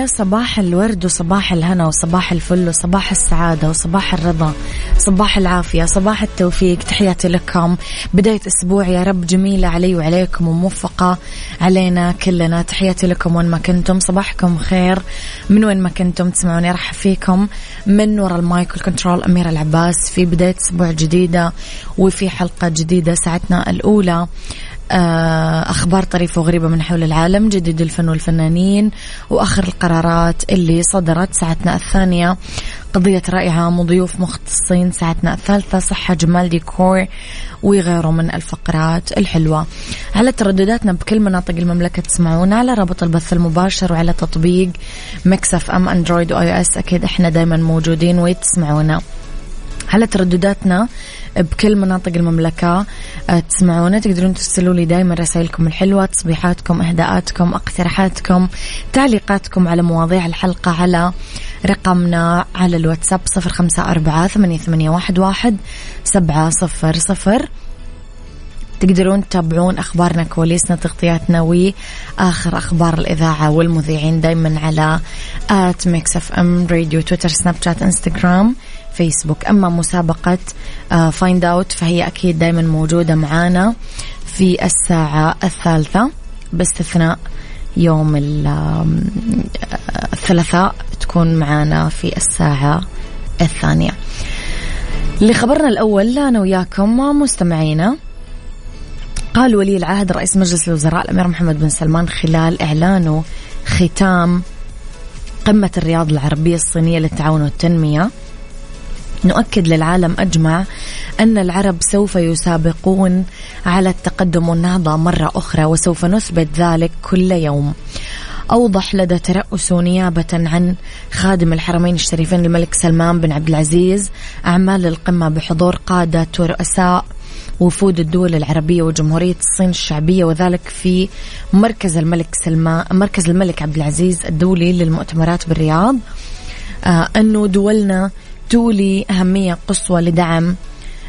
يا صباح الورد وصباح الهنا وصباح الفل وصباح السعادة وصباح الرضا صباح العافية صباح التوفيق. تحياتي لكم. بداية أسبوع يا رب جميلة علي وعليكم وموفقة علينا كلنا. تحياتي لكم وين ما كنتم. صباحكم خير. من وين ما كنتم تسمعوني راح فيكم. من وراء ال mic وال control أميرة العباس. في بداية أسبوع جديدة وفي حلقة جديدة ساعتنا الأولى. أخبار طريفة وغريبة من حول العالم جديد الفن والفنانين وآخر القرارات اللي صدرت ساعتنا الثانية. قضية رأي عام وضيوف مختصين ساعتنا الثالثة صحة جمال ديكور وغيره من الفقرات الحلوة. على تردداتنا بكل مناطق المملكة تسمعونا على رابط البث المباشر وعلى تطبيق مكسف أم أندرويد وآي أس. أكيد إحنا دايما موجودين وتسمعونا. على تردداتنا بكل مناطق المملكة. آه، تسمعونا تقدرون ترسلوا لي دائما رسائلكم الحلوة تصبيحاتكم إهداءاتكم اقتراحاتكم تعليقاتكم على مواضيع الحلقة على رقمنا على الواتساب صفر خمسة أربعة ثمانية, واحد, سبعة صفر صفر. تقدرون تتابعون أخبارنا كواليسنا تغطياتنا وآخر أخبار الإذاعة والمذيعين دايما على at Mix FM Radio تويتر سناب شات إنستغرام. فيسبوك أما مسابقة Find آه، Out فهي أكيد دايما موجودة معانا في الساعة الثالثة باستثناء يوم الثلاثاء تكون معانا في الساعة الثانية. لخبرنا الأول أنا وياكم مستمعينا قال ولي العهد رئيس مجلس الوزراء الأمير محمد بن سلمان خلال إعلانه ختام قمة الرياض العربية الصينية للتعاون والتنمية. نؤكد للعالم أجمع أن العرب سوف يسابقون على التقدم والنهضة مرة أخرى وسوف نثبت ذلك كل يوم. أوضح لدى ترأسه نيابة عن خادم الحرمين الشريفين الملك سلمان بن عبد العزيز أعمال القمة بحضور قادة ورؤساء وفود الدول العربية وجمهورية الصين الشعبية وذلك في مركز الملك سلمان مركز الملك عبد العزيز الدولي للمؤتمرات بالرياض. آه أنه دولنا تولي أهمية قصوى لدعم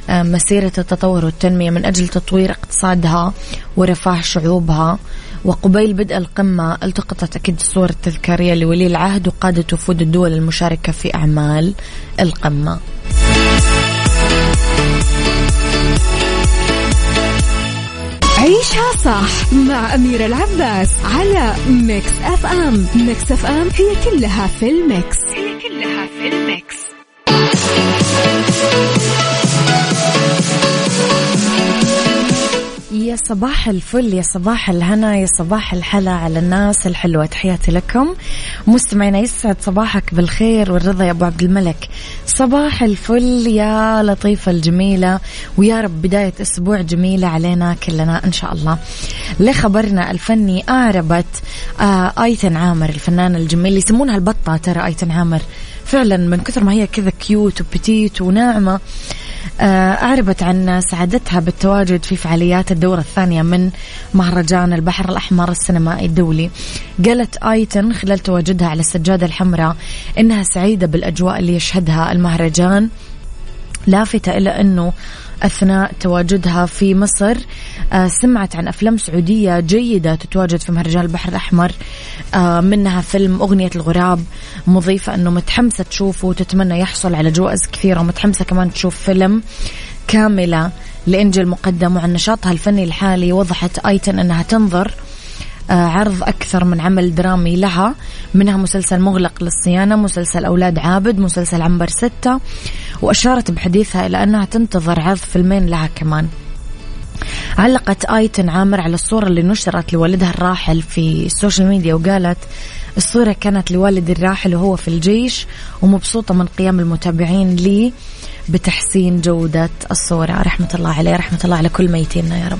آه، مسيرة التطور والتنمية من أجل تطوير اقتصادها ورفاه شعوبها. وقبيل بدء القمة التقطت أكيد الصور التذكارية لولي العهد وقادة وفود الدول المشاركة في أعمال القمة. عيشها صح مع أميرة العباس على Mix FM. Mix FM هي كلها في ال mix. هي كلها في الميكس. يا صباح الفل يا صباح الهنا يا صباح الحلا على الناس الحلوة. تحياتي لكم. مستمعينا يسعد صباحك بالخير والرضا يا أبو عبد الملك. صباح الفل يا لطيفة الجميلة ويا رب بداية أسبوع جميلة علينا كلنا إن شاء الله. لخبرنا الفني أعربت آه آيتن عامر الفنانة الجميلة يسمونها البطة ترى آيتن عامر. فعلا من كثر ما هي كذا cute و petite وناعمة آه، أعربت عن سعادتها بالتواجد في فعاليات الدورة الثانية من مهرجان البحر الأحمر السينمائي الدولي. قالت آيتن خلال تواجدها على السجادة الحمراء إنها سعيدة بالأجواء اللي يشهدها المهرجان لافتة إلى أنه أثناء تواجدها في مصر آه، سمعت عن أفلام سعودية جيدة تتواجد في مهرجان البحر الأحمر آه، منها فيلم أغنية الغراب مضيفة أنه متحمسة تشوفه وتتمنى يحصل على جوائز كثيرة ومتحمسة كمان تشوف فيلم كاملة لإنجل مقدم وعن نشاطها الفني الحالي وضحت أيتن أنها تنظر عرض أكثر من عمل درامي لها منها مسلسل مغلق للصيانة مسلسل أولاد عابد مسلسل عنبر ستة وأشارت بحديثها إلى أنها تنتظر عرض فيلمين لها كمان. علقت آيتن عامر على الصورة اللي نشرت لوالدها الراحل في السوشيال ميديا وقالت الصورة كانت لوالدي الراحل وهو في الجيش ومبسوطة من قيام المتابعين لي بتحسين جودة الصورة. رحمة الله عليه رحمة الله على كل ميتينا يا رب.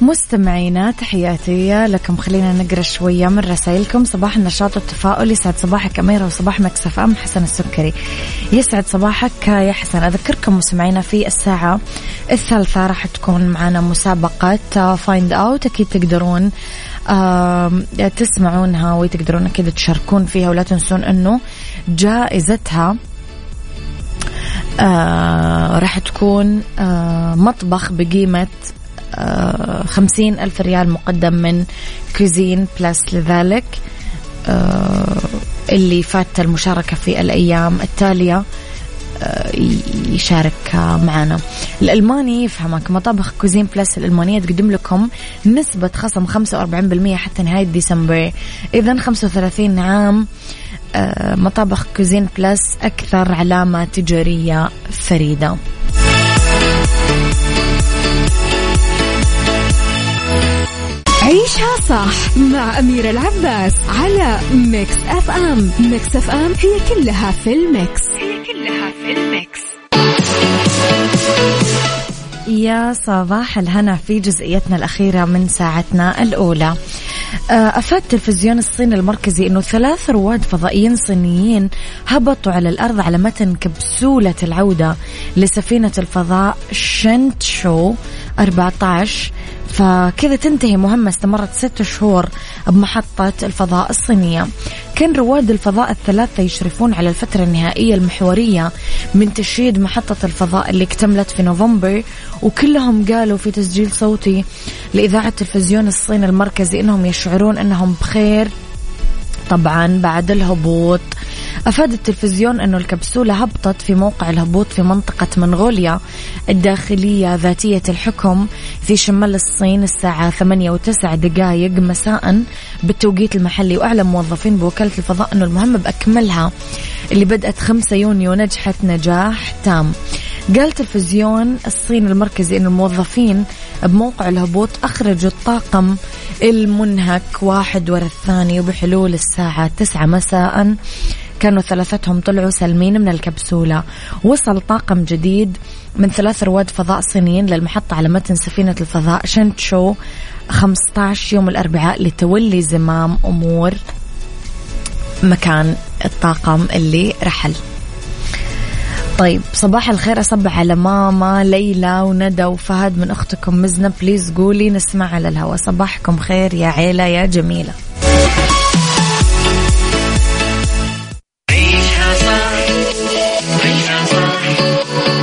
مستمعينا تحياتي لكم. خلينا نقرأ شوية من رسائلكم. صباح النشاط والتفاؤل. يسعد صباحك أميرة وصباح Mix FM حسن السكري. يسعد صباحك يا حسن. أذكركم مستمعينا في الساعة الثالثة راح تكون معنا مسابقة Find Out أكيد تقدرون تسمعونها وتقدرون أكيد تشاركون فيها ولا تنسون أنه جائزتها آه راح تكون آه مطبخ بقيمة خمسين ألف ريال مقدم من Cuisine Plus لذلك آه، اللي فات المشاركة في الأيام التالية آه، يشارك معنا. الألماني يفهمك مطابخ Cuisine Plus الألمانية تقدم لكم نسبة خصم 45% حتى نهاية ديسمبر. إذا 35 عام آه، مطابخ Cuisine Plus أكثر علامة تجارية فريدة. عيشها صح مع أميرة العباس على Mix FM. Mix FM هي كلها في ال mix. هي كلها في ال mix. يا صباح الهنا في جزئيتنا الأخيرة من ساعتنا الأولى. آه، أفاد تلفزيون الصين المركزي أنه ثلاث رواد فضائيين صينيين هبطوا على الأرض على متن كبسولة العودة لسفينة الفضاء شنتشو 14 فكذا تنتهي مهمة استمرت ست شهور بمحطة الفضاء الصينية. كان رواد الفضاء الثلاثة يشرفون على الفترة النهائية المحورية من تشييد محطة الفضاء اللي اكتملت في نوفمبر وكلهم قالوا في تسجيل صوتي لإذاعة تلفزيون الصين المركزي أنهم يشعرون أنهم بخير. طبعا بعد الهبوط أفاد التلفزيون أن الكبسولة هبطت في موقع الهبوط في منطقة منغوليا الداخلية ذاتية الحكم في شمال الصين الساعة 8 و9 دقائق مساء بالتوقيت المحلي وأعلم موظفين بوكالة الفضاء أنه المهمة بأكملها اللي بدأت 5 يونيو نجحت نجاح تام. قال تلفزيون الصين المركزي أن الموظفين بموقع الهبوط أخرجوا الطاقم المنهك واحد ورا الثاني وبحلول الساعة تسعة مساء. كانوا ثلاثتهم طلعوا سالمين من الكبسولة. وصل طاقم جديد من ثلاث رواد فضاء صينيين للمحطة على متن سفينة الفضاء شنتشو 15 يوم الأربعاء لتولي زمام أمور مكان الطاقم اللي رحل. طيب صباح الخير أصبح على ماما ليلى وندى وفهد من أختكم مزنة. بليز قولي نسمع على الهواء. صباحكم خير يا عيلة يا جميلة.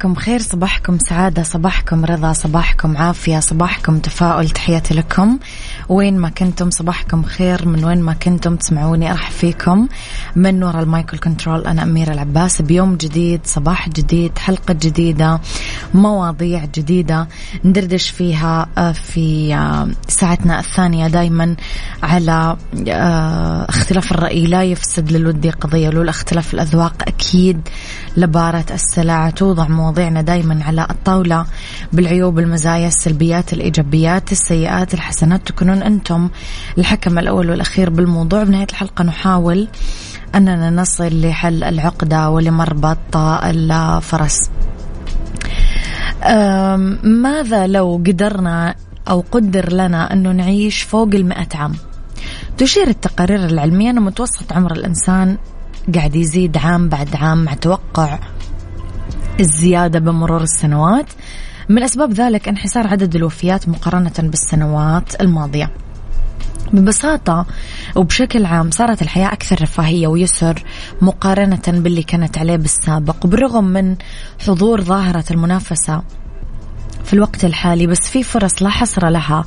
صباحكم خير صباحكم سعادة صباحكم رضا صباحكم عافية صباحكم تفاؤل. تحياتي لكم. وين ما كنتم صباحكم خير. من وين ما كنتم تسمعوني أرحب فيكم. من وراء المايكل كنترول أنا أميرة العباس. بيوم جديد صباح جديد حلقة جديدة مواضيع جديدة ندردش فيها آه، في آه، ساعتنا الثانية دايما على آه، اختلاف الرأي. لا يفسد للودي قضية لولا اختلاف الأذواق. أكيد لبارة السلع توضع مواضيعنا دايما على الطاولة بالعيوب المزايا السلبيات الإيجابيات السيئات الحسنات. تكونون أنتم الحكم الأول والأخير بالموضوع. بنهاية الحلقة نحاول أننا نصل لحل العقدة ولمربط الفرس. ماذا لو قدرنا أو قدر لنا أنه نعيش فوق المئة عام؟ تشير التقارير العلمية أن متوسط عمر الإنسان قاعد يزيد عام بعد عام مع توقع الزيادة بمرور السنوات. من أسباب ذلك انحسار عدد الوفيات مقارنة بالسنوات الماضية. ببساطة وبشكل عام صارت الحياة أكثر رفاهية ويسر مقارنة باللي كانت عليه بالسابق وبالرغم من حضور ظاهرة المنافسة. في الوقت الحالي بس في فرص لا حصر لها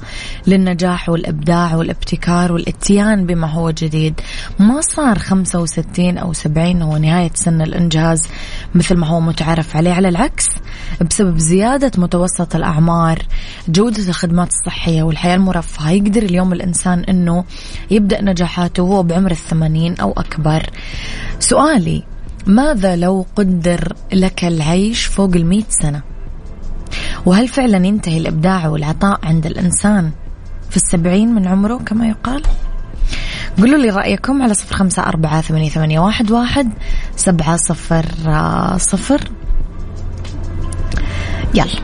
للنجاح والإبداع والابتكار والإتيان بما هو جديد. ما صار 65 أو 70 هو نهاية سن الإنجاز مثل ما هو متعارف عليه. على العكس بسبب زيادة متوسط الأعمار جودة الخدمات الصحية والحياة المرفهة يقدر اليوم الإنسان أنه يبدأ نجاحاته وهو بعمر الثمانين أو أكبر. سؤالي ماذا لو قدر لك العيش فوق المئة سنة؟ وهل فعلا ينتهي الإبداع والعطاء عند الإنسان في السبعين من عمره كما يقال؟ قولوا لي رأيكم على صفر خمسة أربعة ثمانية, ثمانية واحد, واحد سبعة صفر صفر. يلا.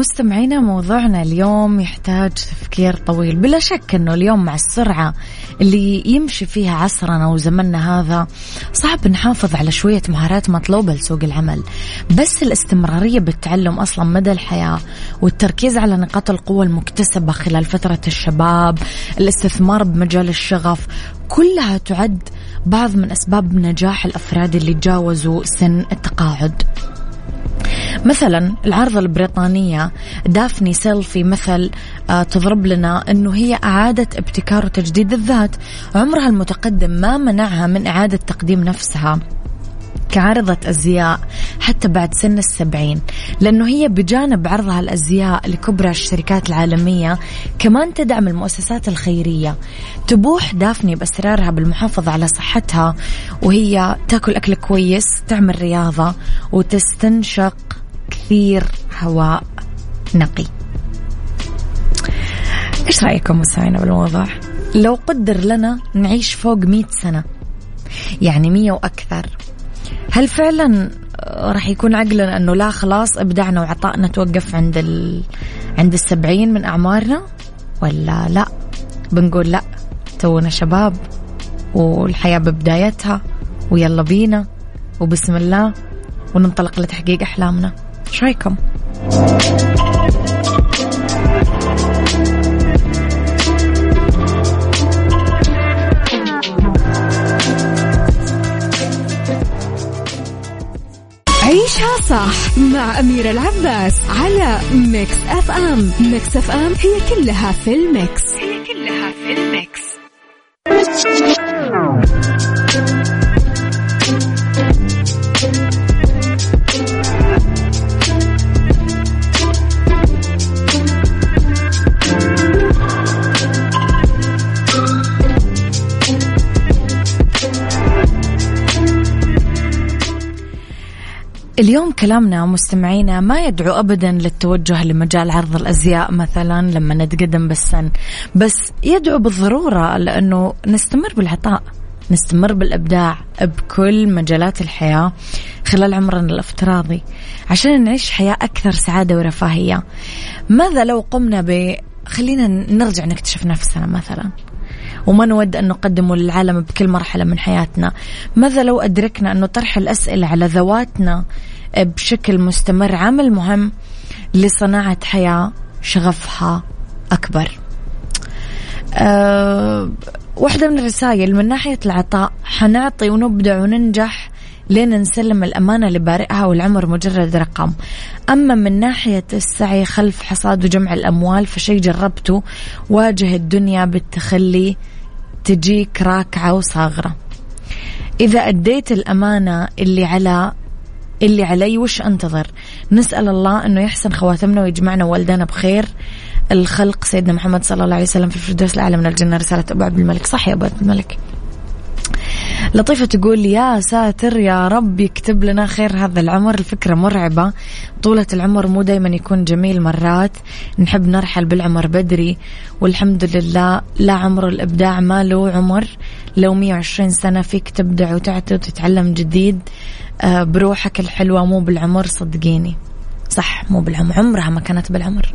مستمعينا موضوعنا اليوم يحتاج تفكير طويل. بلا شك إنه اليوم مع السرعة اللي يمشي فيها عصرنا وزمننا هذا صعب نحافظ على شوية مهارات مطلوبة لسوق العمل. بس الاستمرارية بالتعلم أصلا مدى الحياة والتركيز على نقاط القوة المكتسبة خلال فترة الشباب الاستثمار بمجال الشغف كلها تعد بعض من أسباب نجاح الأفراد اللي تجاوزوا سن التقاعد. مثلا العارضة البريطانية دافني سيلفي مثل آه، تضرب لنا أنه هي أعادة ابتكار وتجديد الذات. عمرها المتقدم ما منعها من إعادة تقديم نفسها كعارضة أزياء حتى بعد سن السبعين لأنه هي بجانب عرضها الأزياء لكبرى الشركات العالمية كمان تدعم المؤسسات الخيرية. تبوح دافني بأسرارها بالمحافظة على صحتها وهي تأكل أكل كويس تعمل رياضة وتستنشق كثير هواء نقي. إيش رأيكم مستمعينا بالموضوع؟ لو قدر لنا نعيش فوق مئة سنة يعني مية وأكثر هل فعلا راح يكون عقلنا أنه لا خلاص إبداعنا وعطائنا توقف عند ال... عند السبعين من أعمارنا؟ ولا لا؟ بنقول لا تونا شباب والحياة ببدايتها ويلا بينا وبسم الله وننطلق لتحقيق أحلامنا. إيش رايكم؟ عيشها صح مع أميرة العباس على Mix FM. Mix FM هي كلها في ال mix. هي كلها في ال mix. اليوم كلامنا مستمعينا ما يدعو ابدا للتوجه لمجال عرض الأزياء مثلا لما نتقدم بالسن بس يدعو بالضرورة لأنه نستمر بالعطاء نستمر بالإبداع بكل مجالات الحياة خلال عمرنا الافتراضي عشان نعيش حياة أكثر سعادة ورفاهية. ماذا لو قمنا ب خلينا نرجع نكتشف نفسنا مثلا. وما نود أن نقدمه للعالم بكل مرحلة من حياتنا. ماذا لو أدركنا أنه طرح الأسئلة على ذواتنا بشكل مستمر؟ عامل مهم لصناعة حياة شغفها أكبر. أه واحدة من الرسائل من ناحية العطاء حنعطي ونبدع وننجح لين نسلم الأمانة لبارئها والعمر مجرد رقم. أما من ناحية السعي خلف حصاد وجمع الأموال فشي جربته واجه الدنيا بالتخلي تجيك راكعة وصاغرة. إذا أديت الأمانة اللي على اللي علي وش أنتظر؟ نسأل الله أنه يحسن خواتمنا ويجمعنا والدانا بخير. الخلق سيدنا محمد صلى الله عليه وسلم في الفردوس الأعلى من الجنة رسالة أبو عبد الملك. صح يا أبو عبد الملك؟ لطيفة تقول يا ساتر يا رب يكتب لنا خير هذا العمر. الفكرة مرعبة. طولة العمر مو دايما يكون جميل مرات. نحب نرحل بالعمر بدري. والحمد لله لا عمر الإبداع ما له عمر. لو 120 سنة فيك تبدع وتعطي وتتعلم جديد. آه، بروحك الحلوة مو بالعمر صدقيني. صح مو بالعمر. عمرها ما كانت بالعمر.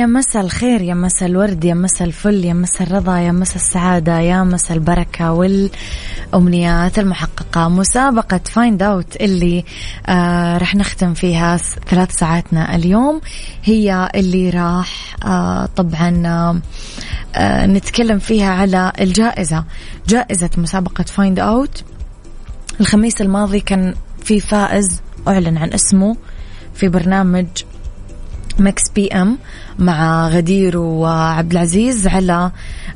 يا مسا الخير يا مسا الورد يا مسا الفل يا مسا الرضا يا مسا السعادة يا مسا البركة والأمنيات المحققة. مسابقة Find Out اللي آه رح نختم فيها ثلاث ساعاتنا اليوم. هي اللي راح آه طبعا آه نتكلم فيها على الجائزة جائزة مسابقة Find Out الخميس الماضي كان في فائز أعلن عن اسمه في برنامج Mix FM مع غدير وعبد العزيز على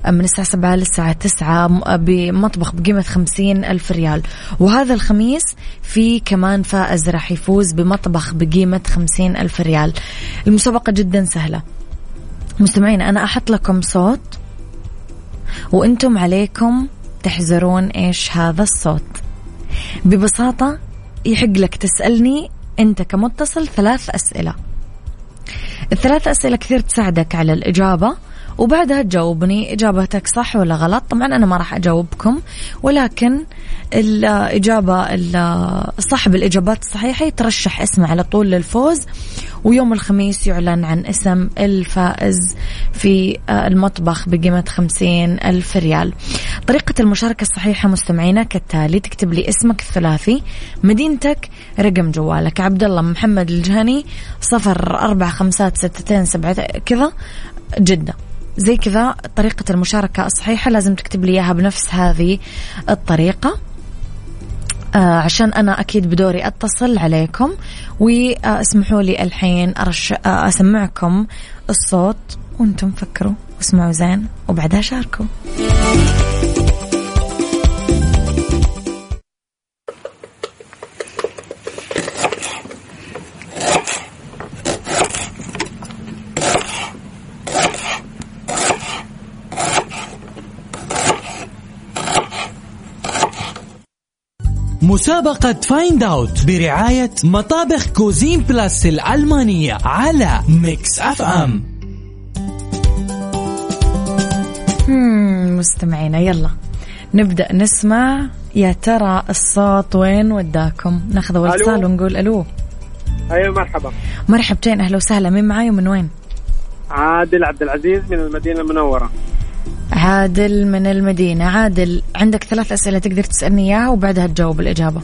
من الساعة سبعة للساعة تسعة بمطبخ بقيمة خمسين ألف ريال. وهذا الخميس في كمان فائز راح يفوز بمطبخ بقيمة خمسين ألف ريال. المسابقة جدا سهلة. مستمعين أنا أحط لكم صوت وأنتم عليكم تحزرون إيش هذا الصوت. ببساطة يحق لك تسألني أنت كمتصل ثلاث أسئلة. الثلاث أسئلة كثير تساعدك على الإجابة. وبعدها تجاوبني إجابتك صح ولا غلط. طبعا أنا ما راح أجاوبكم ولكن الإجابة صاحب الإجابات الصحيحة يترشح اسمه على طول للفوز ويوم الخميس يعلن عن اسم الفائز في المطبخ بقيمة خمسين ألف ريال. طريقة المشاركة الصحيحة مستمعينا كالتالي تكتب لي اسمك الثلاثي مدينتك رقم جوالك. عبد الله محمد الجهني صفر أربعة خمسات ستتين سبعة كذا جدة. زي كذا طريقة المشاركة الصحيحة لازم تكتب لي إياها بنفس هذه الطريقة. آه عشان أنا أكيد بدوري أتصل عليكم واسمحوا لي الحين أرش آه أسمعكم الصوت. وأنتم فكروا واسمعوا زين وبعدها شاركوا. مسابقة Find Out برعاية مطابخ Cuisine Plus الألمانية على Mix FM مستمعينا يلا. نبدأ. نسمع يا ترى الصوت وين وداكم؟ ناخذ اول اتصال ونقول ألو. أيوه مرحبا. مرحبتين أهلا وسهلا. مين معاي ومن وين؟ عادل عبد العزيز من المدينة المنورة. عادل من المدينة. عادل عندك ثلاث أسئلة تقدر تسألني إياها وبعدها تجاوب الإجابة.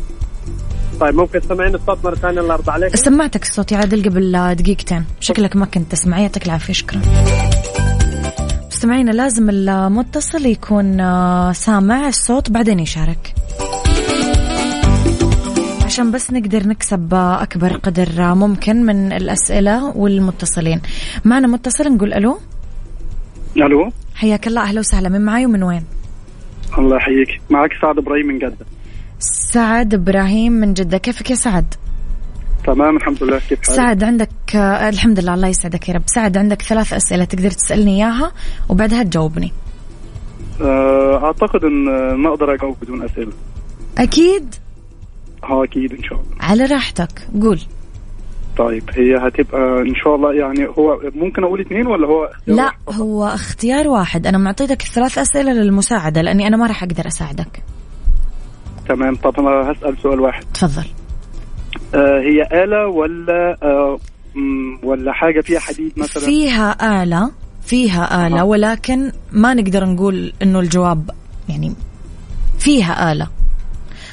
طيب ممكن تسمعين الصوت مرة ثانية الله يرضى عليك؟ سمعتك الصوت يا عادل قبل دقيقتين. شكلك ما كنت تسمع. يعطيك العافية. شكرا. مستمعينا لازم المتصل يكون آه، سامع الصوت بعدين يشارك. عشان بس نقدر نكسب أكبر قدر ممكن من الأسئلة والمتصلين. معنا متصل نقول ألو؟ ألو؟ حياك الله أهلا وسهلا. من معاي ومن وين؟ الله يحييك. معك سعد إبراهيم من جدة. سعد إبراهيم من جدة. كيفك يا سعد؟ تمام الحمد لله. كيف حالك؟ سعد عندك الحمد لله الله يسعدك يا رب. سعد عندك ثلاث أسئلة تقدر تسألني إياها وبعدها تجاوبني. آه، أعتقد إن ما أقدر أجاوب بدون أسئلة. أكيد؟ آه أكيد إن شاء الله. على راحتك. قول. طيب هي هتبقى إن شاء الله يعني هو ممكن أقول اثنين ولا هو؟ اختيار لا؟ هو اختيار واحد. أنا معطيتك ثلاث أسئلة للمساعدة لأني أنا ما راح أقدر أساعدك. تمام طب أنا هسأل سؤال واحد. تفضل. آه هي آلة ولا آه ولا حاجة فيها حديد مثلا؟ فيها آلة فيها آلة أها. ولكن ما نقدر نقول إنه الجواب يعني فيها آلة.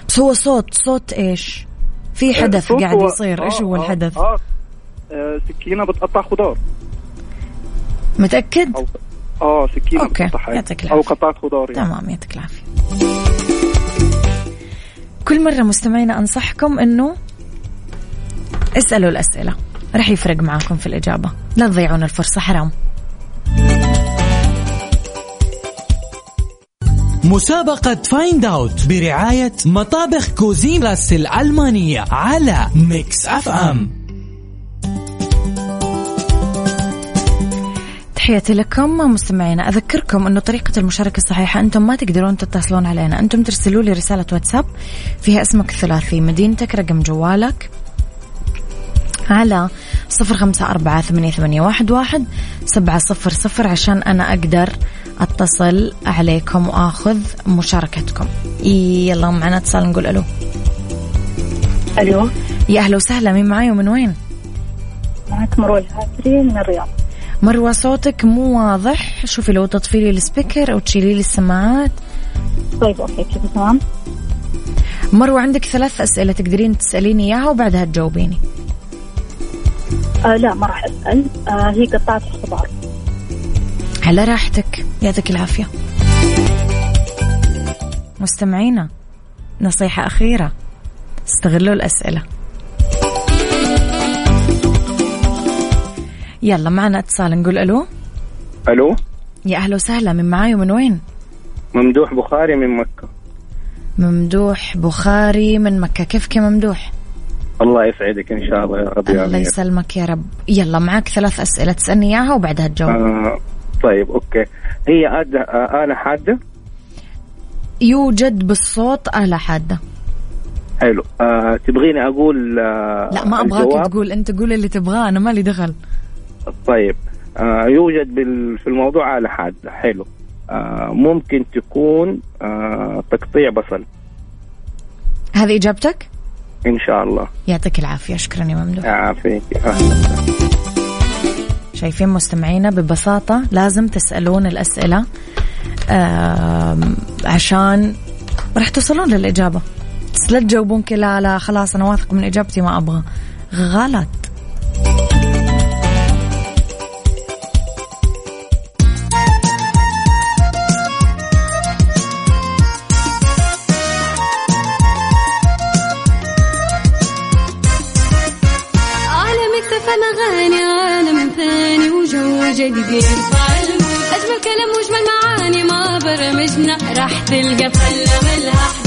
بس هو صوت صوت إيش؟ في حدث الصوت قاعد يصير. آه، هو آه، الحدث؟ آه آه، سكينة بتقطع خضار. متأكد؟ أو آه بتقطع حاجة. يعطيك أو العافية. قطعة خضار يعني. تمام يعطيك العافية. كل مرة مستمعينا أنصحكم أنه اسألوا الأسئلة. رح يفرق معاكم في الإجابة. لا تضيعون الفرصة حرام. مسابقة Find Out برعاية مطابخ Cuisine Plus الألمانية على Mix FM تحياتي لكم مستمعينا. أذكركم أنه طريقة المشاركة الصحيحة أنتم ما تقدرون تتصلون علينا. أنتم ترسلوا لي رسالة واتساب. فيها اسمك الثلاثي مدينتك رقم جوالك. على صفر خمسة أربعة ثمانية, ثمانية واحد, واحد سبعة صفر صفر عشان أنا أقدر أتصل عليكم وآخذ مشاركتكم. يلا معنا اتصال نقول ألو. ألو. يا أهلا وسهلا مين معاي ومن وين؟ معك مروة الهاتري من الرياض. مروة صوتك مو واضح. شوفي لو تطفي لي السبيكر أو تشيلي لي السماعات. طيب أوكي كذا تمام؟ مروة عندك ثلاث أسئلة تقدرين تسأليني إياها وبعدها تجاوبيني. آه لا ما راح أسأل. آه هي قطعه الخضار. على راحتك. يعطيك العافية. مستمعينا نصيحة أخيرة. استغلوا الأسئلة. يلا معنا اتصال. نقول ألو؟ ألو؟ يا أهلا وسهلا. من معاي ومن وين؟ ممدوح بخاري من مكة. ممدوح بخاري من مكة. كيفك يا ممدوح؟ الله يسعدك إن شاء الله يا رب يا الله. يسلمك يا رب. يلا معك ثلاث أسئلة تسألني إياها وبعدها تجاوب. آه طيب أوكي. هي آلة آه، آلة حادة؟ يوجد بالصوت آلة حادة. حلو. آه تبغيني أقول آه لا ما أبغاك الجواب؟ تقول. أنت قول اللي تبغاه أنا مالي دخل. طيب. آه يوجد بال... في الموضوع آلة حادة. حلو. آه ممكن تكون آه تقطيع بصل. هذه إجابتك؟ إن شاء الله. يعطيك العافية. شكرا يا ممدوح يعافيك. أهلا. شايفين مستمعينا ببساطة لازم تسألون الأسئلة آم، عشان راح توصلون للإجابة. بس لا تجاوبون كلا لا خلاص أنا واثق من إجابتي ما أبغى. غلط. تلقى فلة ملها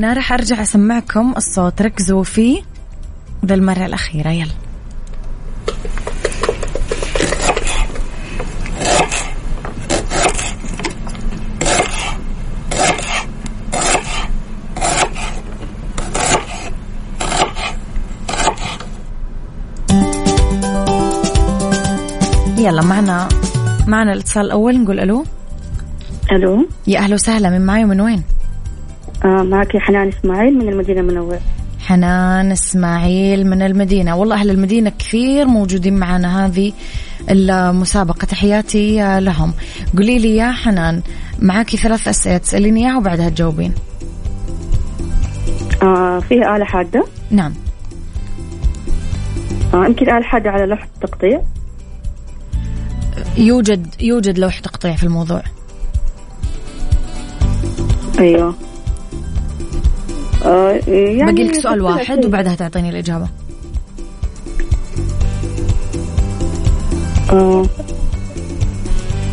مستمعينا راح أرجع أسمعكم الصوت. ركزوا فيه بالمرة الأخيرة. يلا. يلا معنا معنا الاتصال الأول. نقول ألو. ألو. يا أهلا وسهلا من معي ومن وين؟ آه معك حنان إسماعيل من المدينة المنورة. حنان إسماعيل من المدينة. والله أهل المدينة كثير موجودين معنا. هذه المسابقة. تحياتي لهم. قولي لي يا حنان معاكي ثلاث أسئلة. تسأليني إياها وبعدها تجاوبين. آه فيها آلة حادة؟ نعم. آه يمكن آلة حادة على لوحة التقطيع؟ يوجد يوجد لوح تقطيع في الموضوع. أيوه. آه يعني باقي لك سؤال واحد. وبعدها تعطيني الإجابة. آه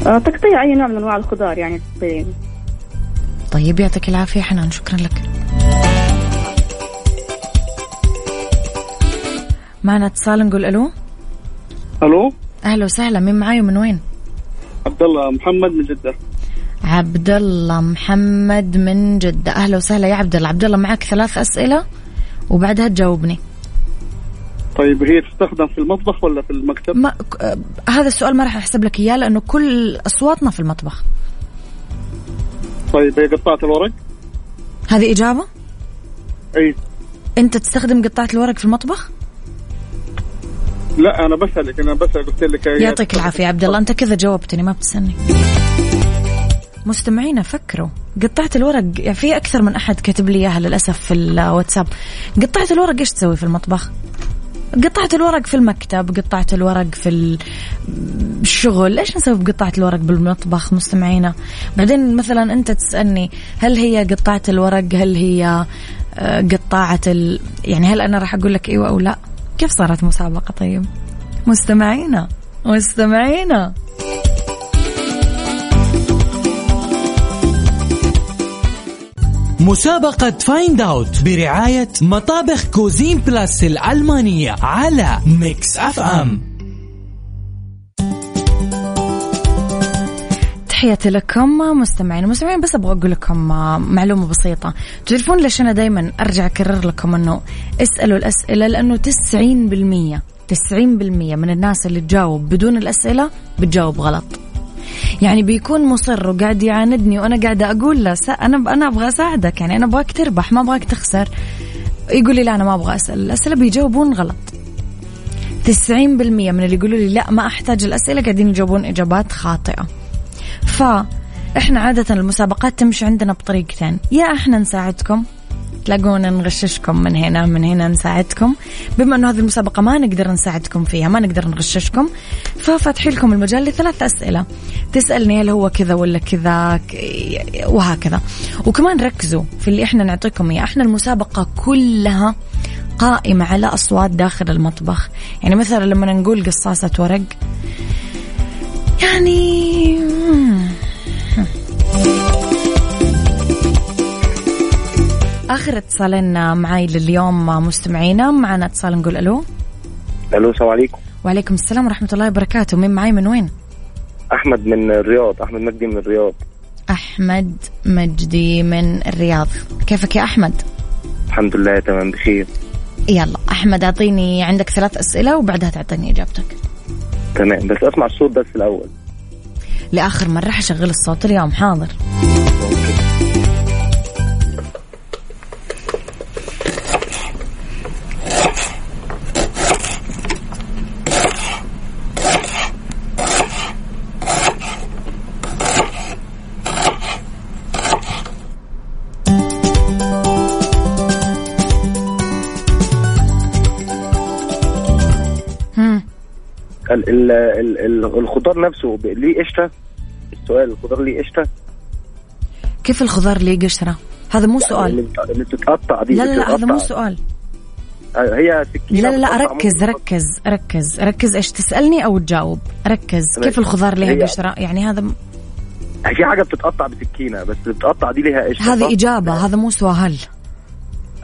آه تقطيع أي نوع من أنواع الخضار يعني تقطيع طيب يعطيك العافية حنان شكرا لك. معنا اتصال نقول ألو. ألو؟ أهلا وسهلا مين معاي ومن وين؟ عبد الله محمد من جدة. عبد الله محمد من جدة أهلا وسهلا يا عبد الله عبد الله معك ثلاث أسئلة وبعدها تجاوبني طيب هي تستخدم في المطبخ ولا في المكتب؟ ما هذا السؤال ما راح أحسب لك إياه لأنه كل أصواتنا في المطبخ طيب هي قطعة الورق؟ هذه إجابة؟ إي أنت تستخدم قطعة الورق في المطبخ؟ لا أنا بسألك أنا بسأل قلت لك يعطيك العافية عبد الله أنت كذا جاوبتني ما بتسألني مستمعينا فكروا. قطعة الورق يعني في أكثر من أحد كتب لي إياها للأسف في الواتساب. قطعة الورق إيش تسوي في المطبخ؟ قطعة الورق في المكتب قطعة الورق في ال- الشغل. إيش نسوي بقطعة الورق بالمطبخ مستمعينا؟ بعدين مثلا أنت تسألني هل هي قطعة الورق؟ هل هي آه، قطاعة ال... يعني هل أنا راح أقول لك إيوه أو لا؟ كيف صارت مسابقة طيب؟ مستمعينا مستمعينا. مسابقة Find Out برعاية مطابخ Cuisine Plus الألمانية على Mix FM تحياتي لكم مستمعين مستمعين بس أبغى أقول لكم معلومة بسيطة. تعرفون ليش أنا دائما أرجع أكرر لكم إنه اسألوا الأسئلة؟ لأنه 90% 90% من الناس اللي تجاوب بدون الأسئلة بتجاوب غلط. يعني بيكون مصر وقاعد يعاندني وأنا قاعدة أقول له "سا- أنا أنا أبغى أساعدك يعني أنا أبغاك تربح ما أبغاك تخسر. يقول لي لا أنا ما أبغى أسأل. الأسئلة بيجاوبون غلط. 90% من اللي يقولوا لي لا ما أحتاج الأسئلة قاعدين يجاوبون إجابات خاطئة. فاحنا عادة المسابقات تمشي عندنا بطريقتين يا إحنا نساعدكم تلاقونا نغششكم من هنا من هنا نساعدكم. بما إنه هذه المسابقة ما نقدر نساعدكم فيها ما نقدر نغششكم ففاتحين لكم المجال لثلاث أسئلة. تسألني هل هو كذا ولا كذا وهكذا. وكمان ركزوا في اللي إحنا نعطيكم إياه. إحنا المسابقة كلها قائمة على أصوات داخل المطبخ. يعني مثلا لما نقول قصاصة ورق يعني آخر اتصالنا معاي لليوم مستمعينا معنا اتصال نقول ألو. ألو السلام عليكم. وعليكم السلام ورحمة الله وبركاته. مين معاي من وين؟ أحمد من الرياض أحمد مجدي من الرياض. أحمد مجدي من الرياض. كيفك يا أحمد؟ الحمد لله تمام بخير. يلا أحمد أعطيني عندك ثلاث أسئلة وبعدها تعطيني إجابتك. تمام بس أسمع الصوت بس الأول. لآخر مرة حشغل الصوت اليوم حاضر. ال- ال- ال- ال- الخضار نفسه ليه قشره السؤال الخضار ليه قشره كيف الخضار ليه قشرة؟ هذا مو سؤال. اللي بت- اللي بتتقطع دي لا لا لا هذا مو. سؤال. هي سكينة لا لا لا ركز ركز ركز ركز إيش تسألني أو تجاوب؟ ركز كيف الخضار لها هي- قشرة؟ يعني هذا في حاجة بتتقطع بسكينة بس بتتقطع دي ليها قشرة هذه؟ إجابة هذا مو سؤال.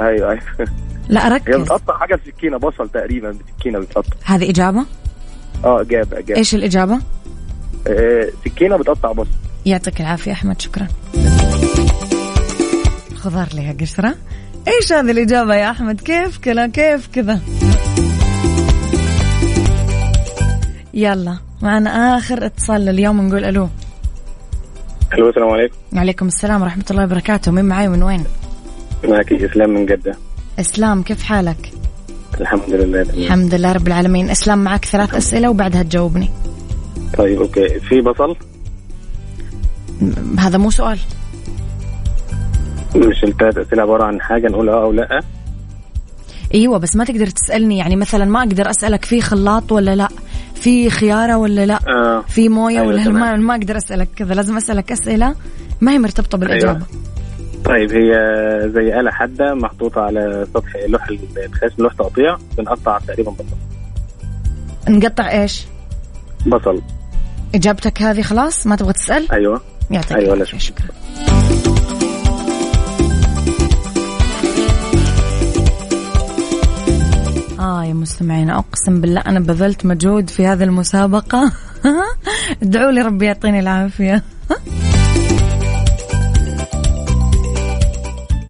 أيوه أيوه. لا هي ركز. بتقطع حاجة بسكينة بصل تقريبا بسكينة بتقطع هذه إجابة؟ آه اجابه اجابه إيش الإجابة؟ آه، سكينة بتقطع بصل يعطيك العافية أحمد شكرا. الخضار لها قشرة. إيش هذه الإجابة يا أحمد؟ كيف كذا كيف كذا؟ يلا معنا آخر اتصال لليوم نقول ألو. ألو السلام عليكم. وعليكم السلام ورحمة الله وبركاته. مين معاي؟ من وين؟ معك إسلام من جدة. إسلام كيف حالك؟ الحمد لله. الحمد لله رب العالمين. إسلام معك ثلاث أسئلة وبعدها تجاوبني. طيب أوكي. في بصل هذا مو سؤال. مش الثلاث أسئلة عبارة عن حاجة نقول آه أو لأ؟ إيوه بس ما تقدر تسألني. يعني مثلا ما أقدر أسألك في خلاط ولا لأ؟ في خيارة ولا لأ؟ آه. في موية أيوة ولا. ما ما أقدر أسألك كذا. لازم أسألك أسئلة ما هي مرتبطة بالإجابة. طيب هي زي آلة حادة محطوطة على سطح لوح الخشب لوح تقطيع بنقطع تقريبا بصل نقطع إيش؟ بصل إجابتك هذه خلاص؟ ما تبغى تسأل؟ أيوه. يعطيك أيوة، لا شكرا. آه يا مستمعين أقسم بالله أنا بذلت مجهود في هذه المسابقة. ادعوا لي ربي يعطيني العافية.